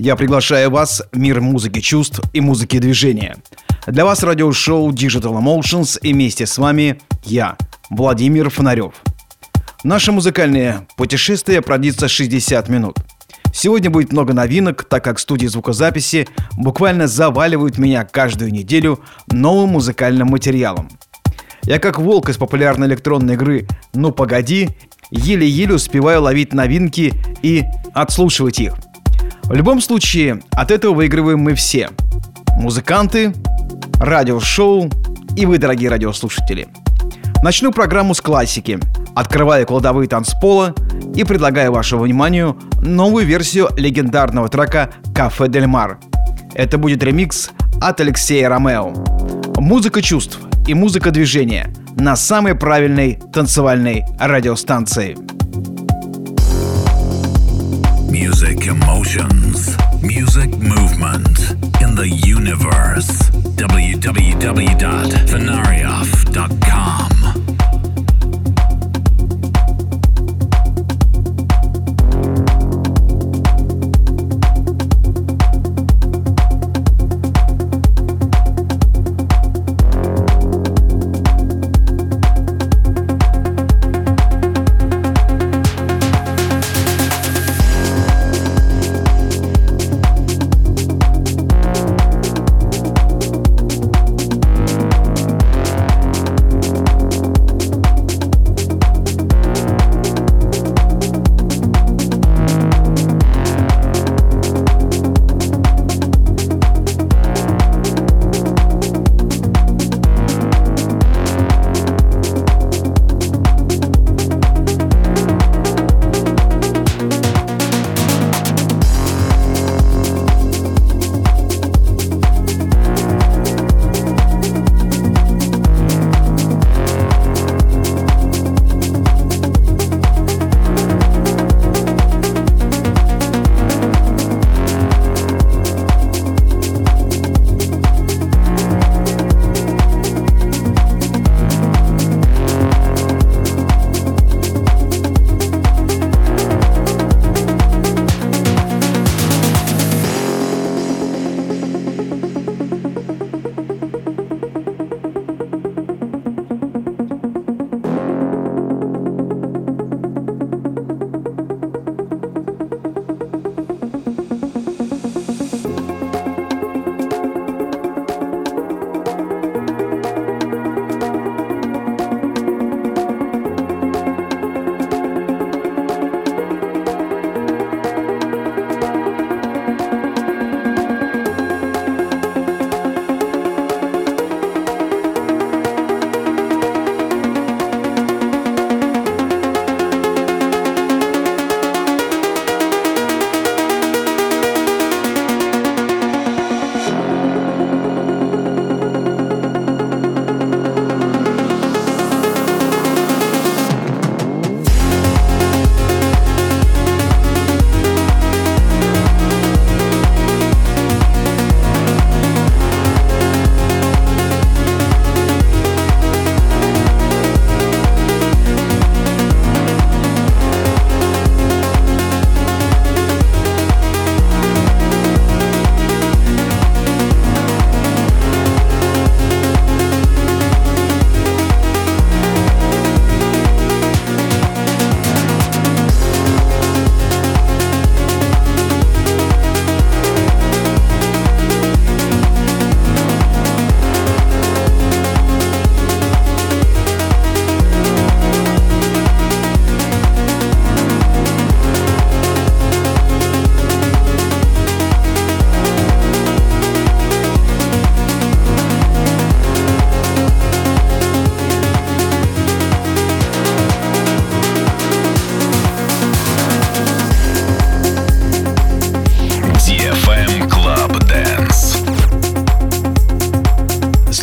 Я приглашаю вас в мир музыки чувств и музыки движения. Для вас радиошоу Digital Emotions и вместе с вами я, Владимир Фонарев. Наше музыкальное путешествие продлится 60 минут. Сегодня будет много новинок, так как студии звукозаписи буквально заваливают меня каждую неделю новым музыкальным материалом. Я как волк из популярной электронной игры «Ну погоди» еле-еле успеваю ловить новинки и отслушивать их. В любом случае, от этого выигрываем мы все. Музыканты, радиошоу и вы, дорогие радиослушатели. Начну программу с классики. Открываю кладовые танцпола и предлагаю вашему вниманию новую версию легендарного трека «Кафе Дель Мар». Это будет ремикс от Алексея Ромео. Музыка чувств и музыка движения – на самой правильной танцевальной радиостанции. Music emotions, music movement in the universe. www.fenarioff.com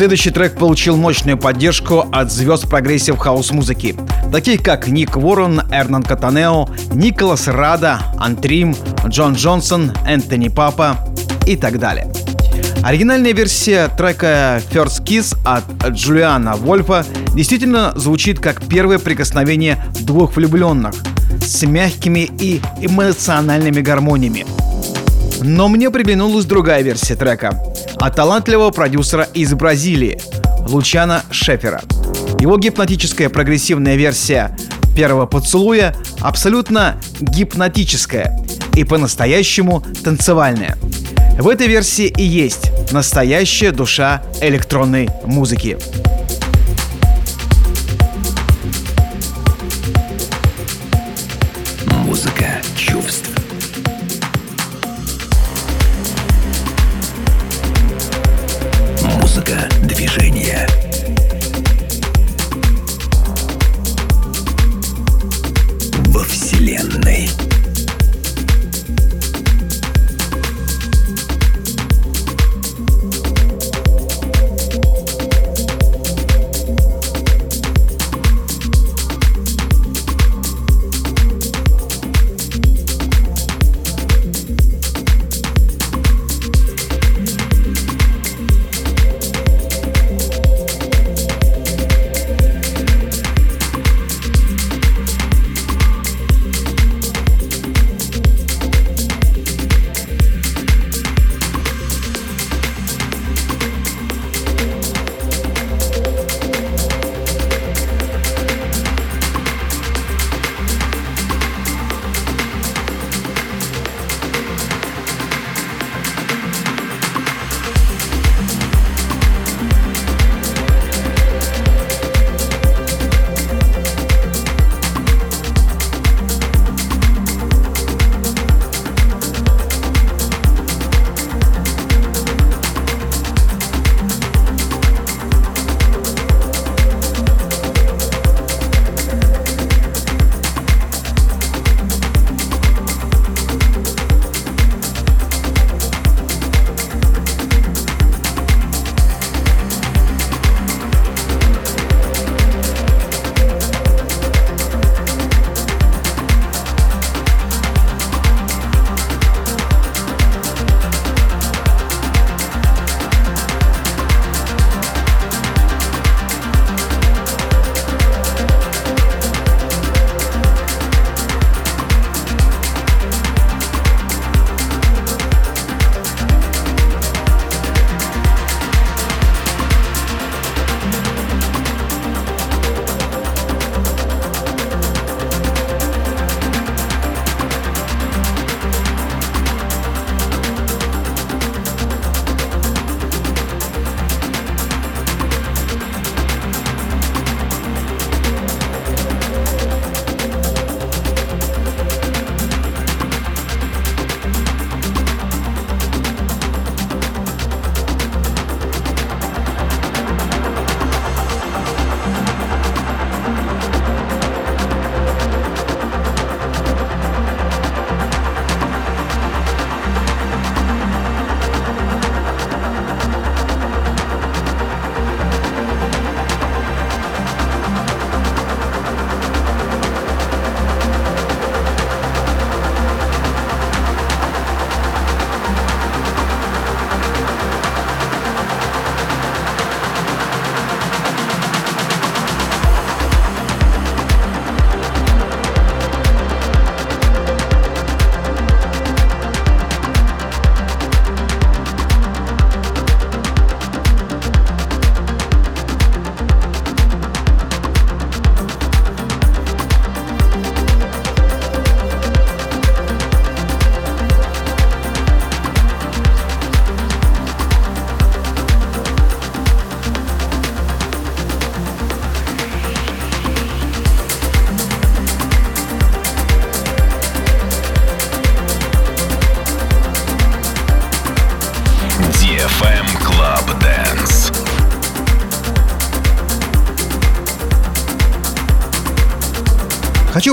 Следующий трек получил мощную поддержку от звезд progressive house музыки, таких как Ник Уоррен, Эрнан Катанео, Николас Рада, Антрим, Джон Джонсон, Энтони Папа и так далее. Оригинальная версия трека First Kiss от Джулиана Вольфа действительно звучит как первое прикосновение двух влюбленных с мягкими и эмоциональными гармониями. Но мне приглянулась другая версия трека от талантливого продюсера из Бразилии Лучана Шефера. Его гипнотическая прогрессивная версия первого поцелуя абсолютно гипнотическая и по-настоящему танцевальная. В этой версии и есть настоящая душа электронной музыки.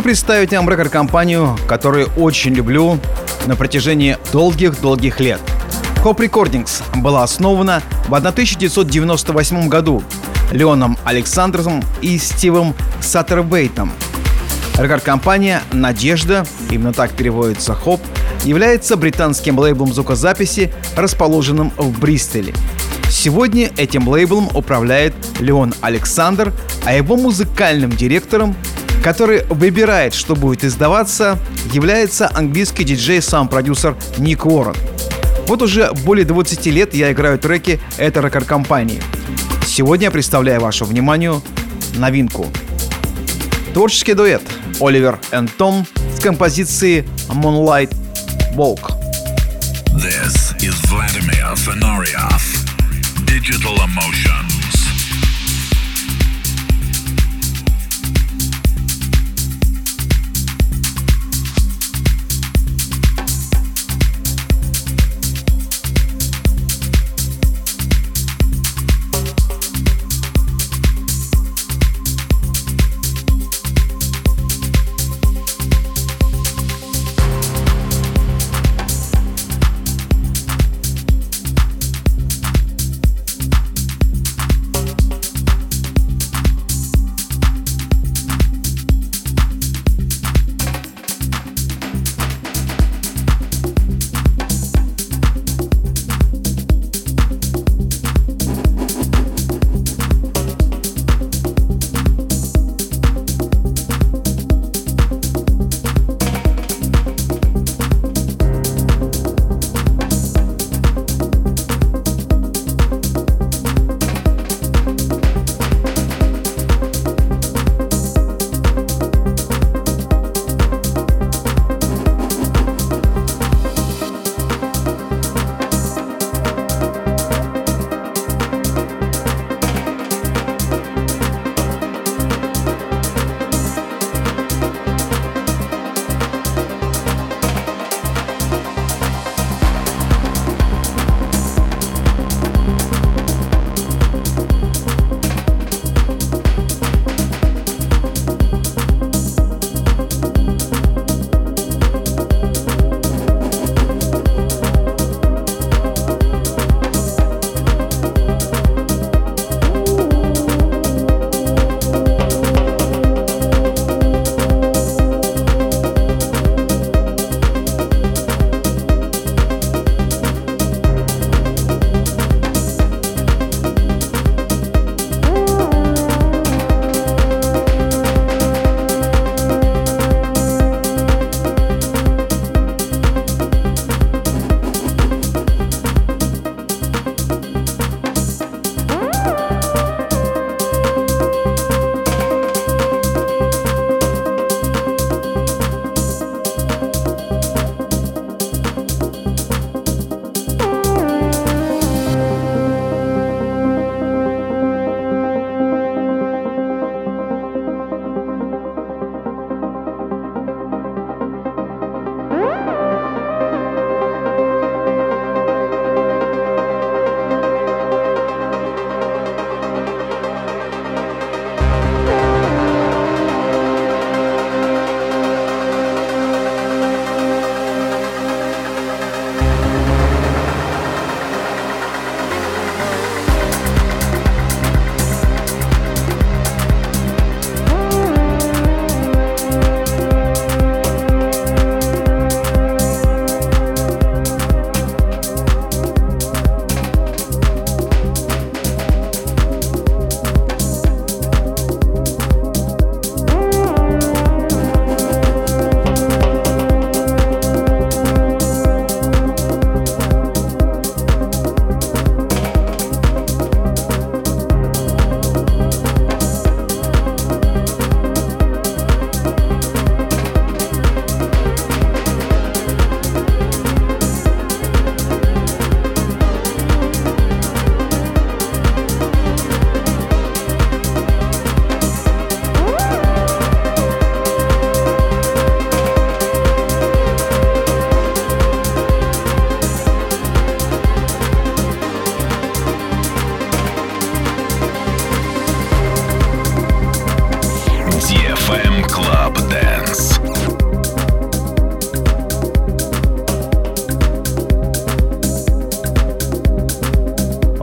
Представить вам рекорд-компанию, которую очень люблю на протяжении долгих-долгих лет. Hope Recordings была основана в 1998 году Леоном Александром и Стивом Саттертвейтом. Рекорд-компания «Надежда», именно так переводится «Hope», является британским лейблом звукозаписи, расположенным в Бристоле. Сегодня этим лейблом управляет Леон Александр, а его музыкальным директором, который выбирает, что будет издаваться, является английский диджей-сам-продюсер Ник Уоррен. Вот уже более 20 лет я играю треки этой рекорд-компании. Сегодня я представляю вашему вниманию новинку. Творческий дуэт Оливер и Том с композицией Moonlight Walk. This is Vladimir Fenoriov. Digital Emotion.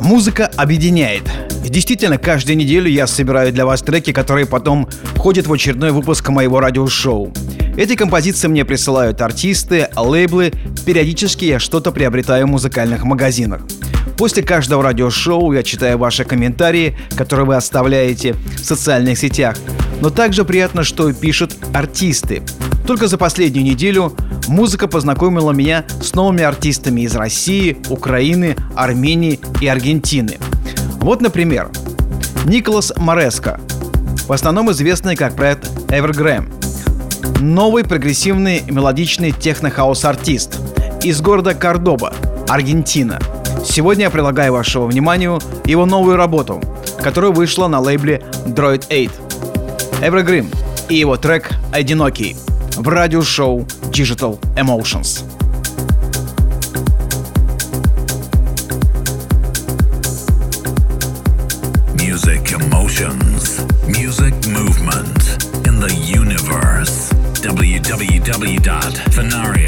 Музыка объединяет. Действительно, каждую неделю я собираю для вас треки, которые потом входят в очередной выпуск моего радиошоу. Эти композиции мне присылают артисты, лейблы, периодически я что-то приобретаю в музыкальных магазинах. После каждого радиошоу я читаю ваши комментарии, которые вы оставляете в социальных сетях. Но также приятно, что пишут артисты. Только за последнюю неделю музыка познакомила меня с новыми артистами из России, Украины, Армении и Аргентины. Вот, например, Николас Мореско, в основном известный как проект Evergram. Новый прогрессивный мелодичный техно-хаус-артист из города Кордоба, Аргентина. Сегодня я предлагаю вашему вниманию его новую работу, которая вышла на лейбле Droid 8. Evergreen и его трек «Одинокий» в радиошоу Digital Emotions. Music emotions, music movement in the universe. www.venarioff.com.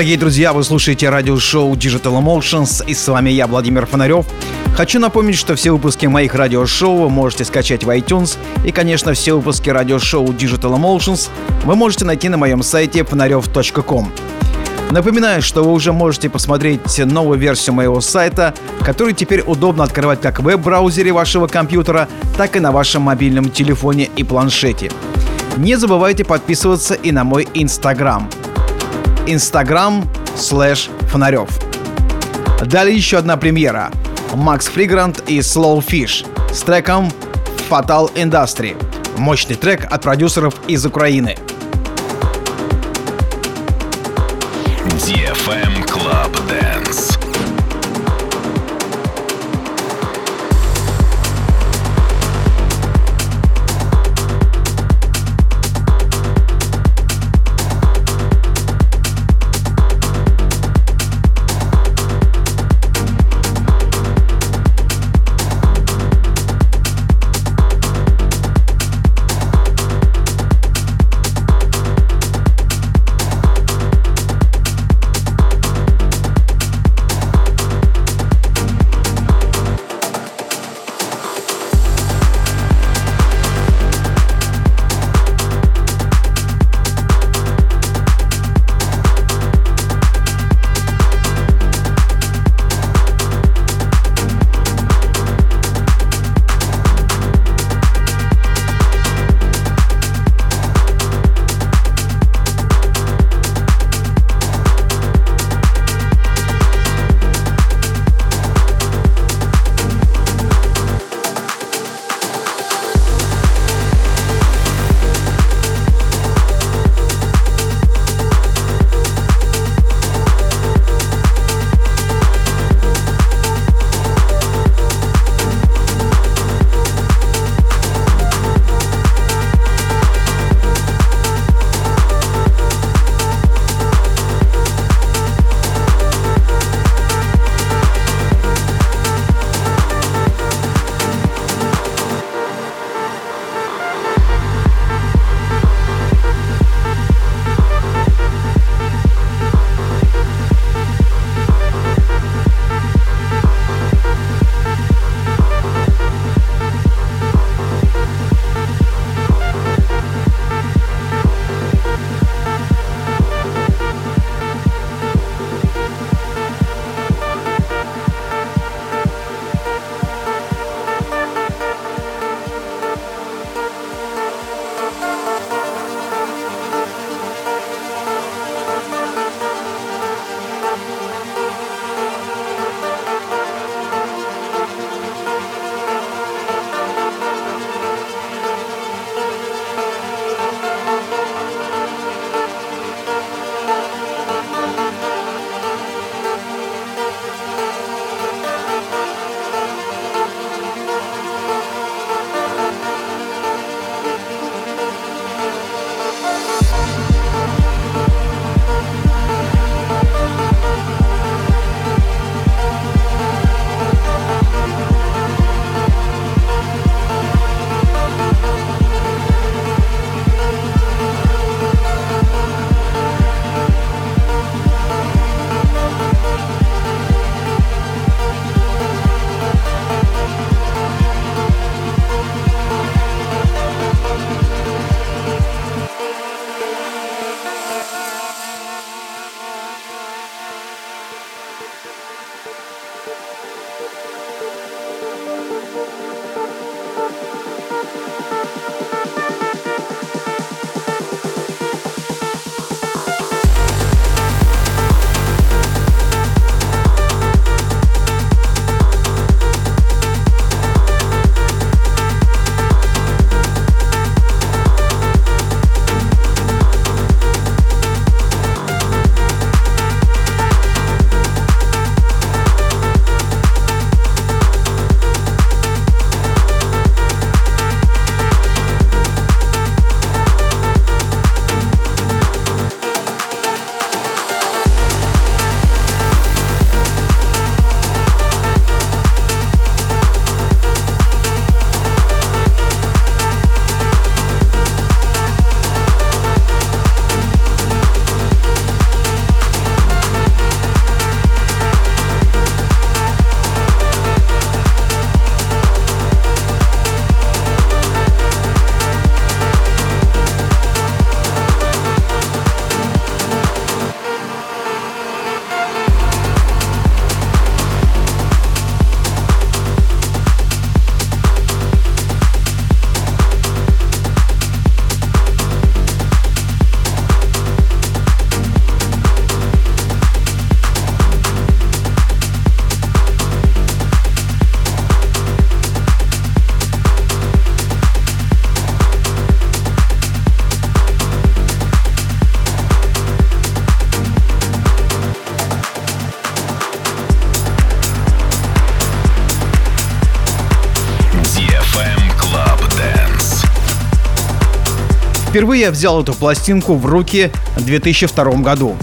Дорогие друзья, вы слушаете радиошоу Digital Emotions и с вами я, Владимир Фонарев. Хочу напомнить, что все выпуски моих радиошоу вы можете скачать в iTunes и, конечно, все выпуски радиошоу Digital Emotions вы можете найти на моем сайте фонарев.ком. Напоминаю, что вы уже можете посмотреть новую версию моего сайта, который теперь удобно открывать как в веб-браузере вашего компьютера, так и на вашем мобильном телефоне и планшете. Не забывайте подписываться и на мой Инстаграм – Instagram слэш Фонарев. Далее еще одна премьера. Макс Фригрант и Slow Fish с треком Fatal Industry. Мощный трек от продюсеров из Украины. Впервые я взял эту пластинку в руки в 2002 году.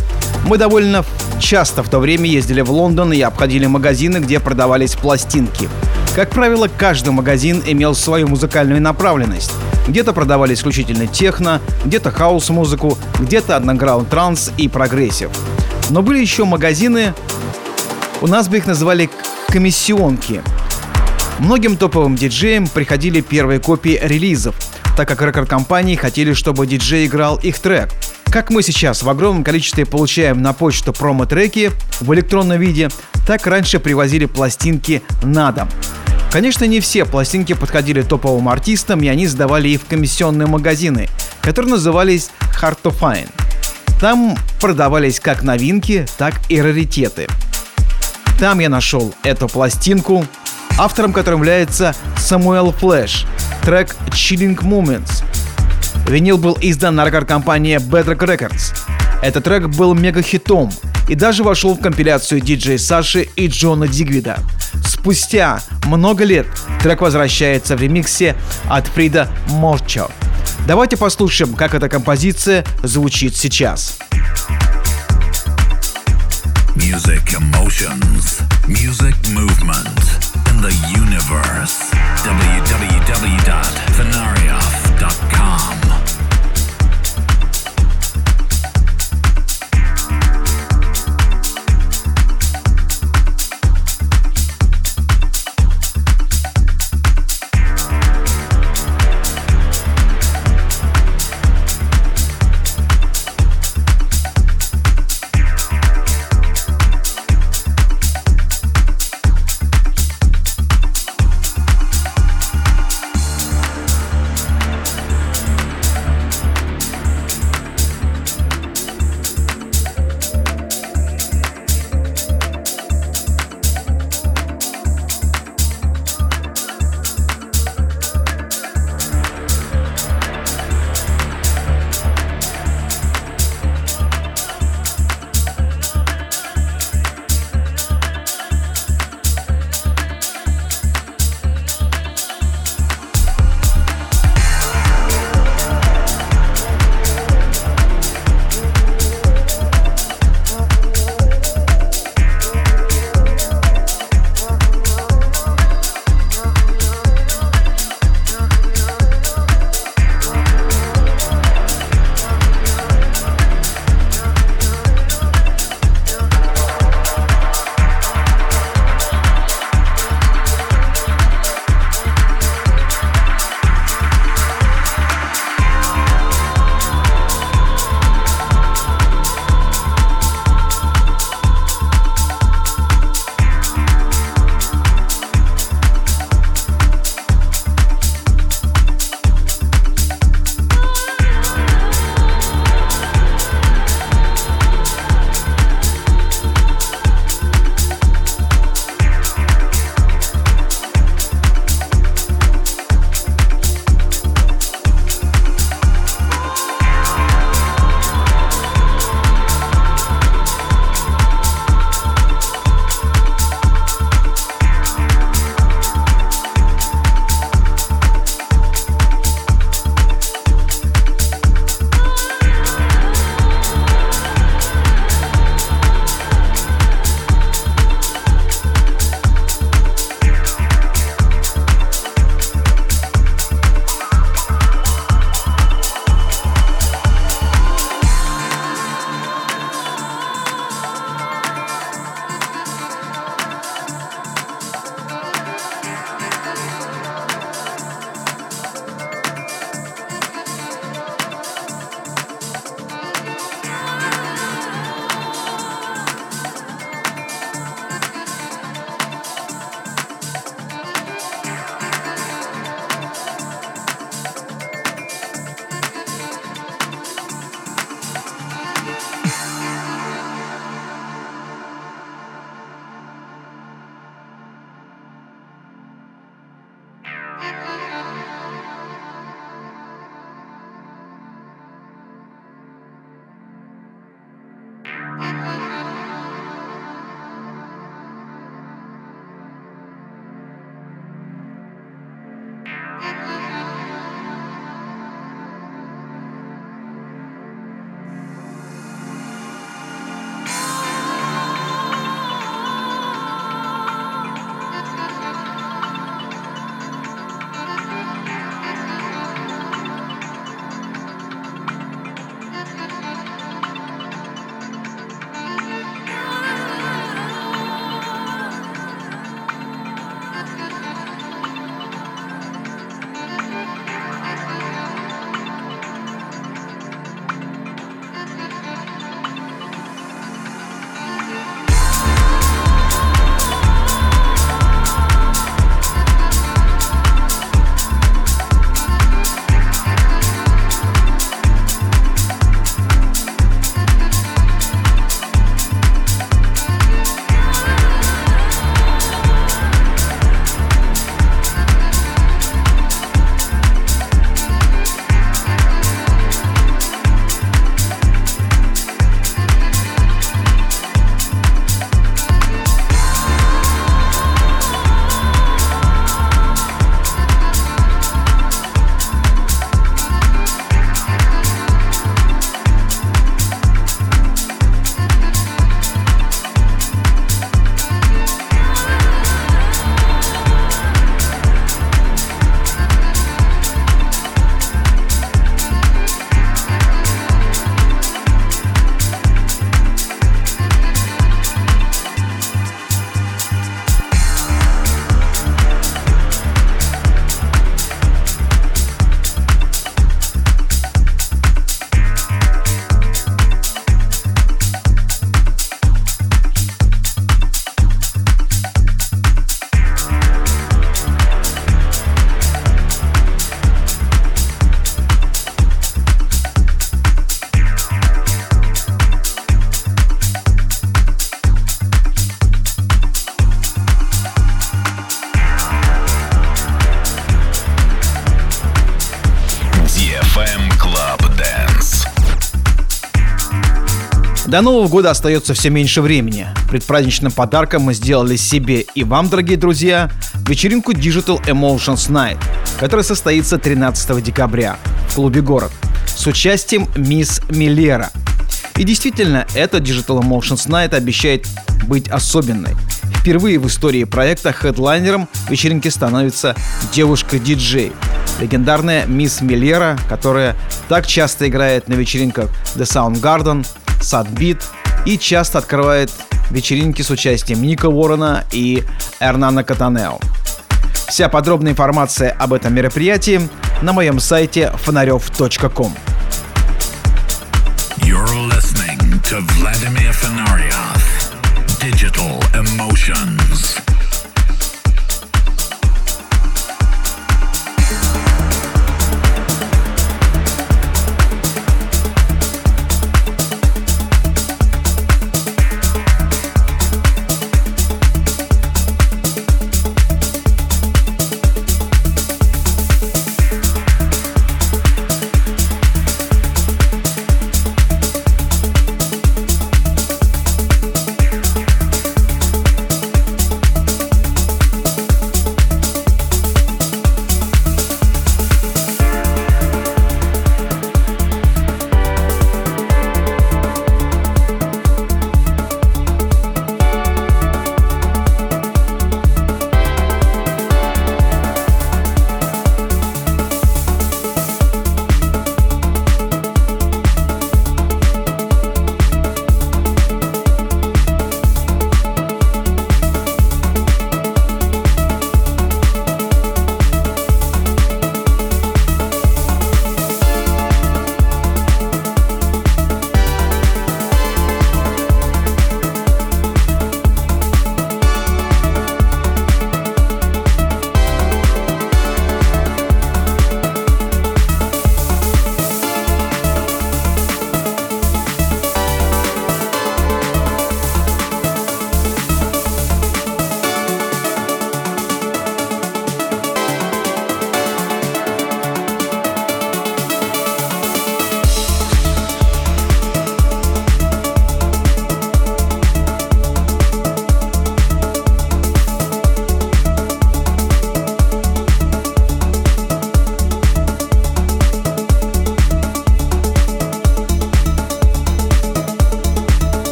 Мы довольно часто в то время ездили в Лондон и обходили магазины, где продавались пластинки. Как правило, каждый магазин имел свою музыкальную направленность. Где-то продавали исключительно техно, где-то хаус-музыку, где-то андеграунд транс и progressive. Но были еще магазины, у нас бы их называли комиссионки. Многим топовым диджеям приходили первые копии релизов, так как рекорд-компании хотели, чтобы диджей играл их трек. Как мы сейчас в огромном количестве получаем на почту промо-треки в электронном виде, так раньше привозили пластинки на дом. Конечно, не все пластинки подходили топовым артистам, и они сдавали их в комиссионные магазины, которые назывались Hard to Find. Там продавались как новинки, так и раритеты. Там я нашел эту пластинку, автором которой является Самуэл Флэш, трек Chilling Moments. Винил был издан на рекорд-компании Bedrock Records. Этот трек был мега-хитом и даже вошел в компиляцию диджей Саши и Джона Дигвида. Спустя много лет трек возвращается в ремиксе от Фрида Морчо. Давайте послушаем, как эта композиция звучит сейчас. Music emotions, music movement the universe. www.venarioff.com. До Нового года остается все меньше времени. Предпраздничным подарком мы сделали себе и вам, дорогие друзья, вечеринку Digital Emotions Night, которая состоится 13 декабря в клубе «Город» с участием мисс Миллера. И действительно, эта Digital Emotions Night обещает быть особенной. Впервые в истории проекта хедлайнером вечеринки становится девушка-диджей. Легендарная мисс Миллера, которая так часто играет на вечеринках The Soundgarden, Садбит и часто открывает вечеринки с участием Ника Уоррена и Эрнана Катанео. Вся подробная информация об этом мероприятии на моем сайте фонарев.ком. Digital Emotions.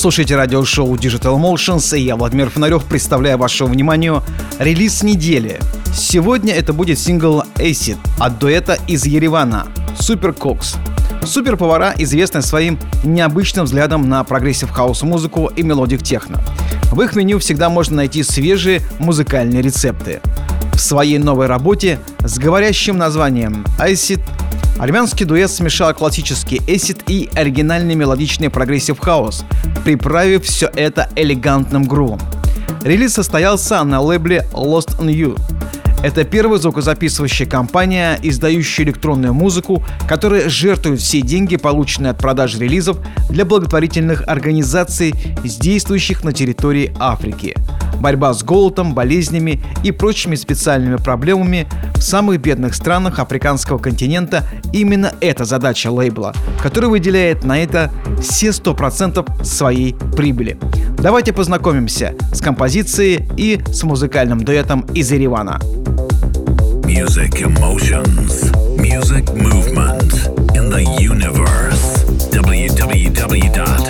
Слушаете радиошоу Digital Emotions, и я, Владимир Фонарев, представляю вашему вниманию релиз недели. Сегодня это будет сингл Acid от дуэта из Еревана Super Cooks. Суперповара известны своим необычным взглядом на progressive house музыку и melodic techno. В их меню всегда можно найти свежие музыкальные рецепты. В своей новой работе с говорящим названием Acid Армянский дуэт смешал классический acid и оригинальный мелодичный progressive house, приправив все это элегантным грувом. Релиз состоялся на лейбле Lost on You. Это первая звукозаписывающая компания, издающая электронную музыку, которая жертвует все деньги, полученные от продажи релизов, для благотворительных организаций, действующих на территории Африки борьба с голодом, болезнями и прочими специальными проблемами в самых бедных странах африканского континента именно эта задача лейбла, который выделяет на это все 100% своей прибыли. Давайте познакомимся с композицией и с музыкальным дуэтом из Еревана. Music emotions, music movement in the universe. www.venaria.com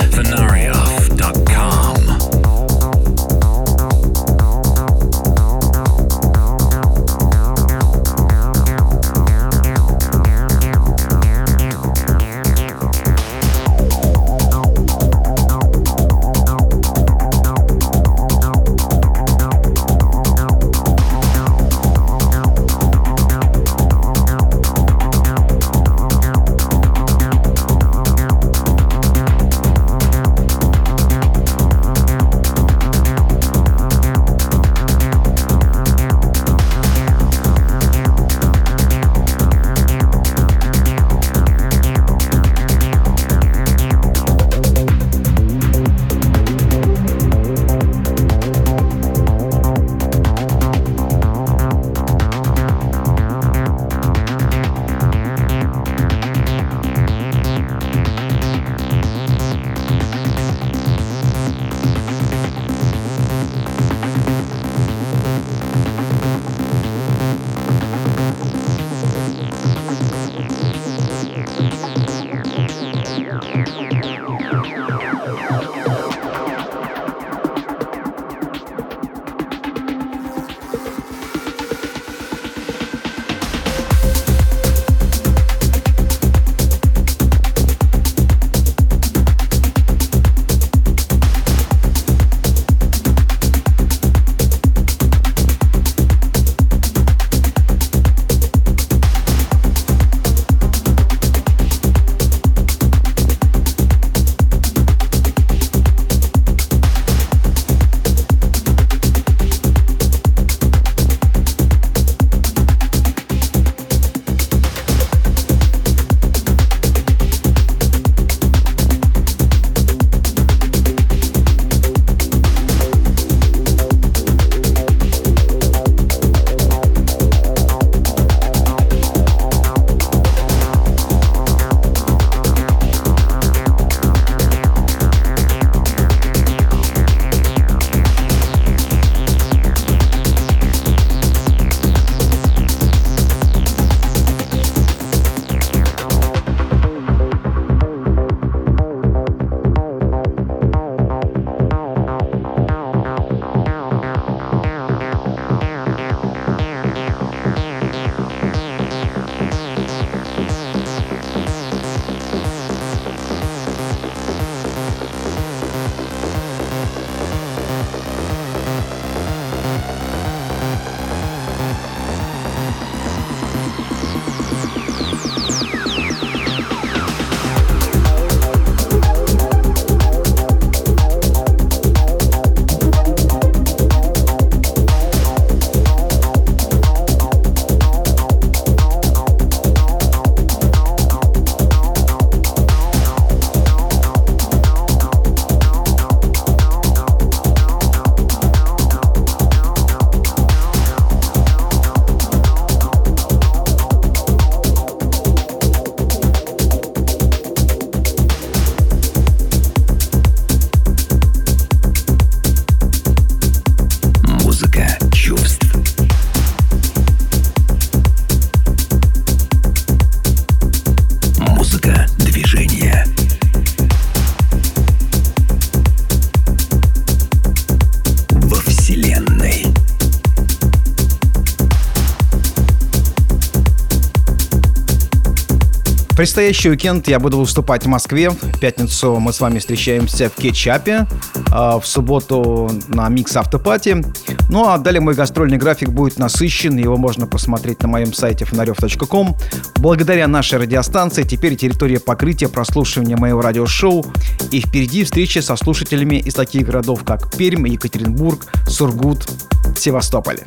предстоящий уикенд я буду выступать в Москве. В пятницу мы с вами встречаемся в Кетчапе. А в субботу на Микс Автопати. Ну а далее мой гастрольный график будет насыщен. Его можно посмотреть на моем сайте фонарев.ком. Благодаря нашей радиостанции теперь территория покрытия прослушивания моего радиошоу. И впереди встречи со слушателями из таких городов, как Пермь, Екатеринбург, Сургут, Севастополь.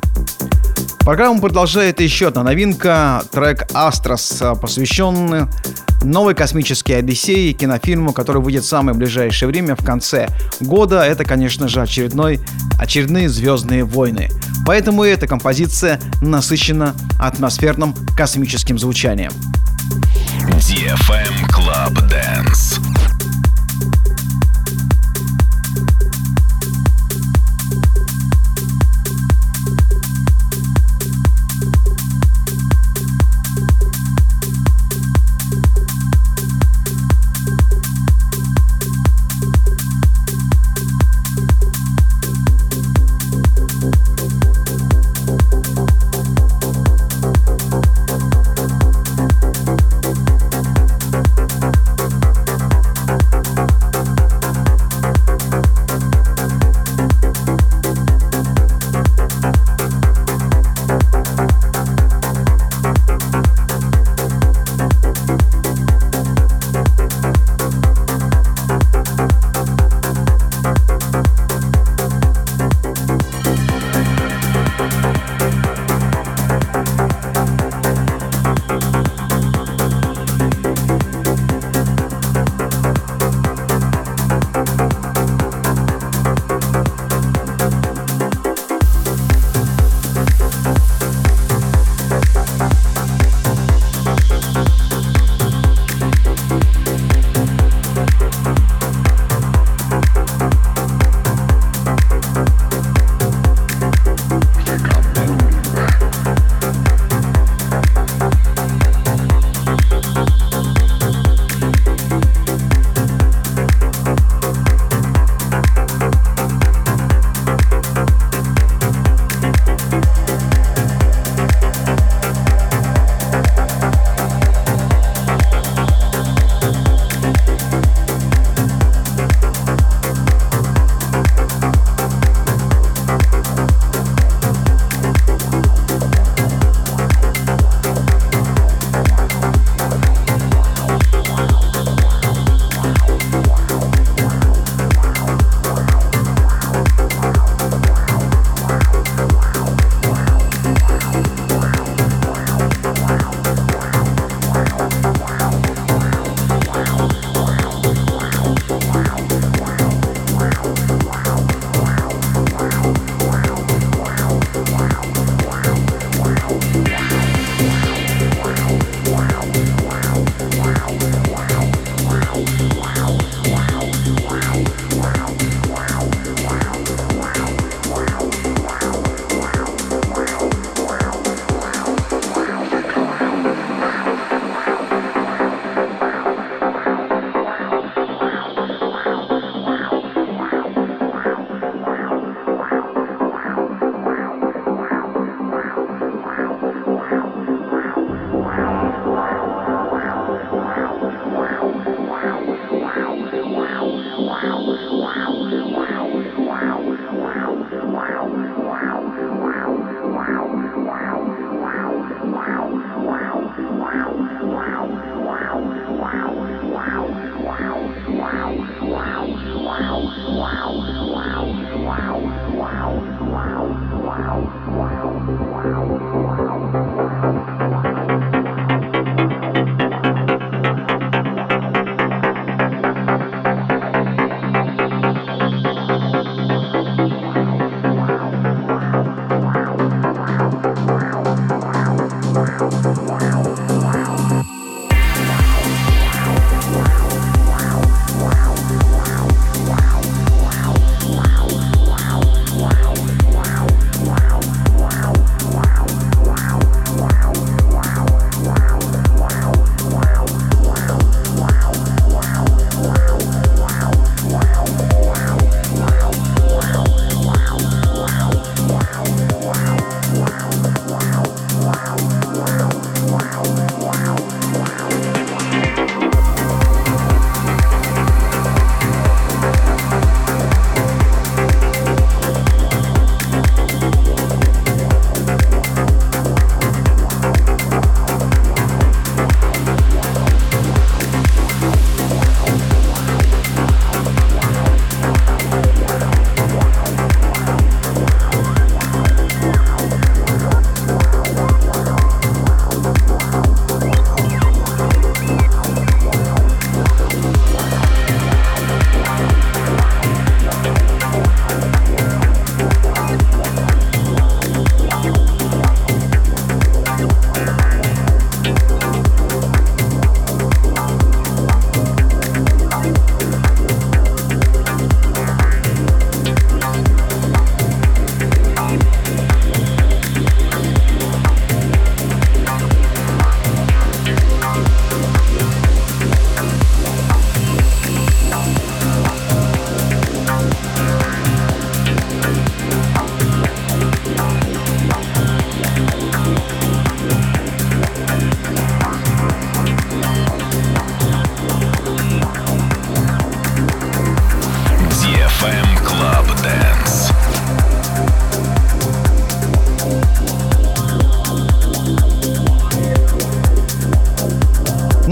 Программу продолжает еще одна новинка, трек «Астрос», посвященный новой космической Одиссеи, кинофильму, который выйдет в самое ближайшее время, в конце года. Это, конечно же, очередной, очередные «Звездные войны». Поэтому эта композиция насыщена атмосферным космическим звучанием. DFM Club Dance.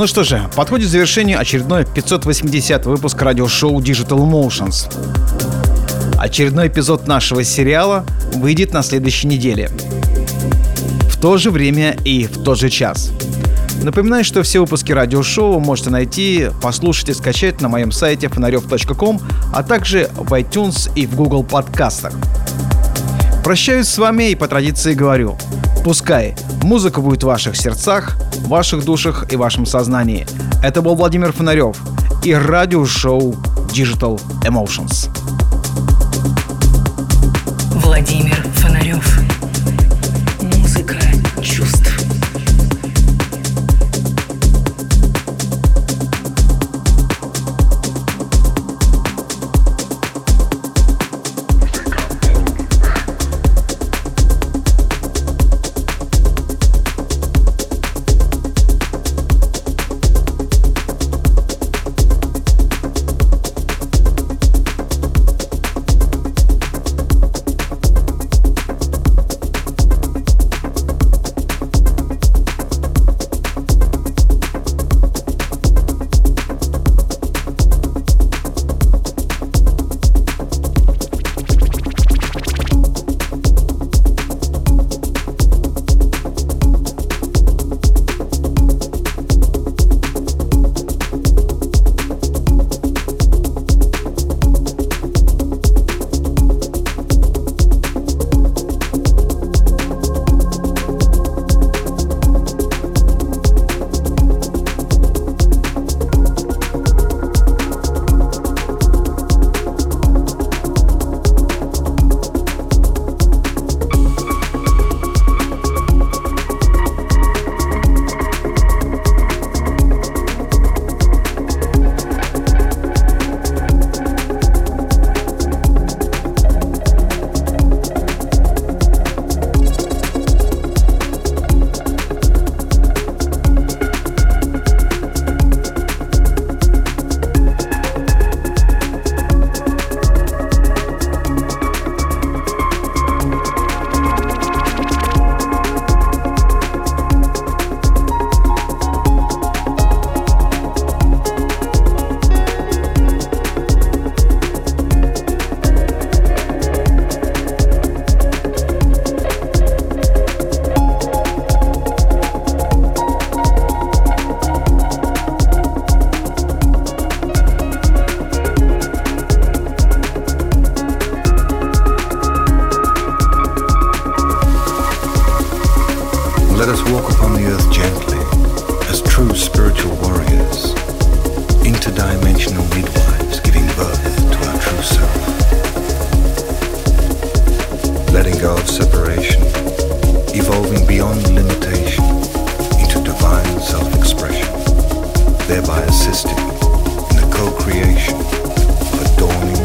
Ну что же, подходит к завершению очередной 580 выпуск радиошоу Digital Emotions. Очередной эпизод нашего сериала выйдет на следующей неделе. В то же время и в тот же час. Напоминаю, что все выпуски радиошоу можете найти, послушать и скачать на моем сайте фонарев.ком, а также в iTunes и в Google подкастах. Прощаюсь с вами и по традиции говорю, пускай музыка будет в ваших сердцах, в ваших душах и вашем сознании. Это был Владимир Фонарев и радиошоу Digital Emotions. Владимир let us walk upon the earth gently as true spiritual warriors, interdimensional midwives giving birth to our true self. Letting go of separation, evolving beyond limitation into divine self-expression, thereby assisting in the co-creation of a dawning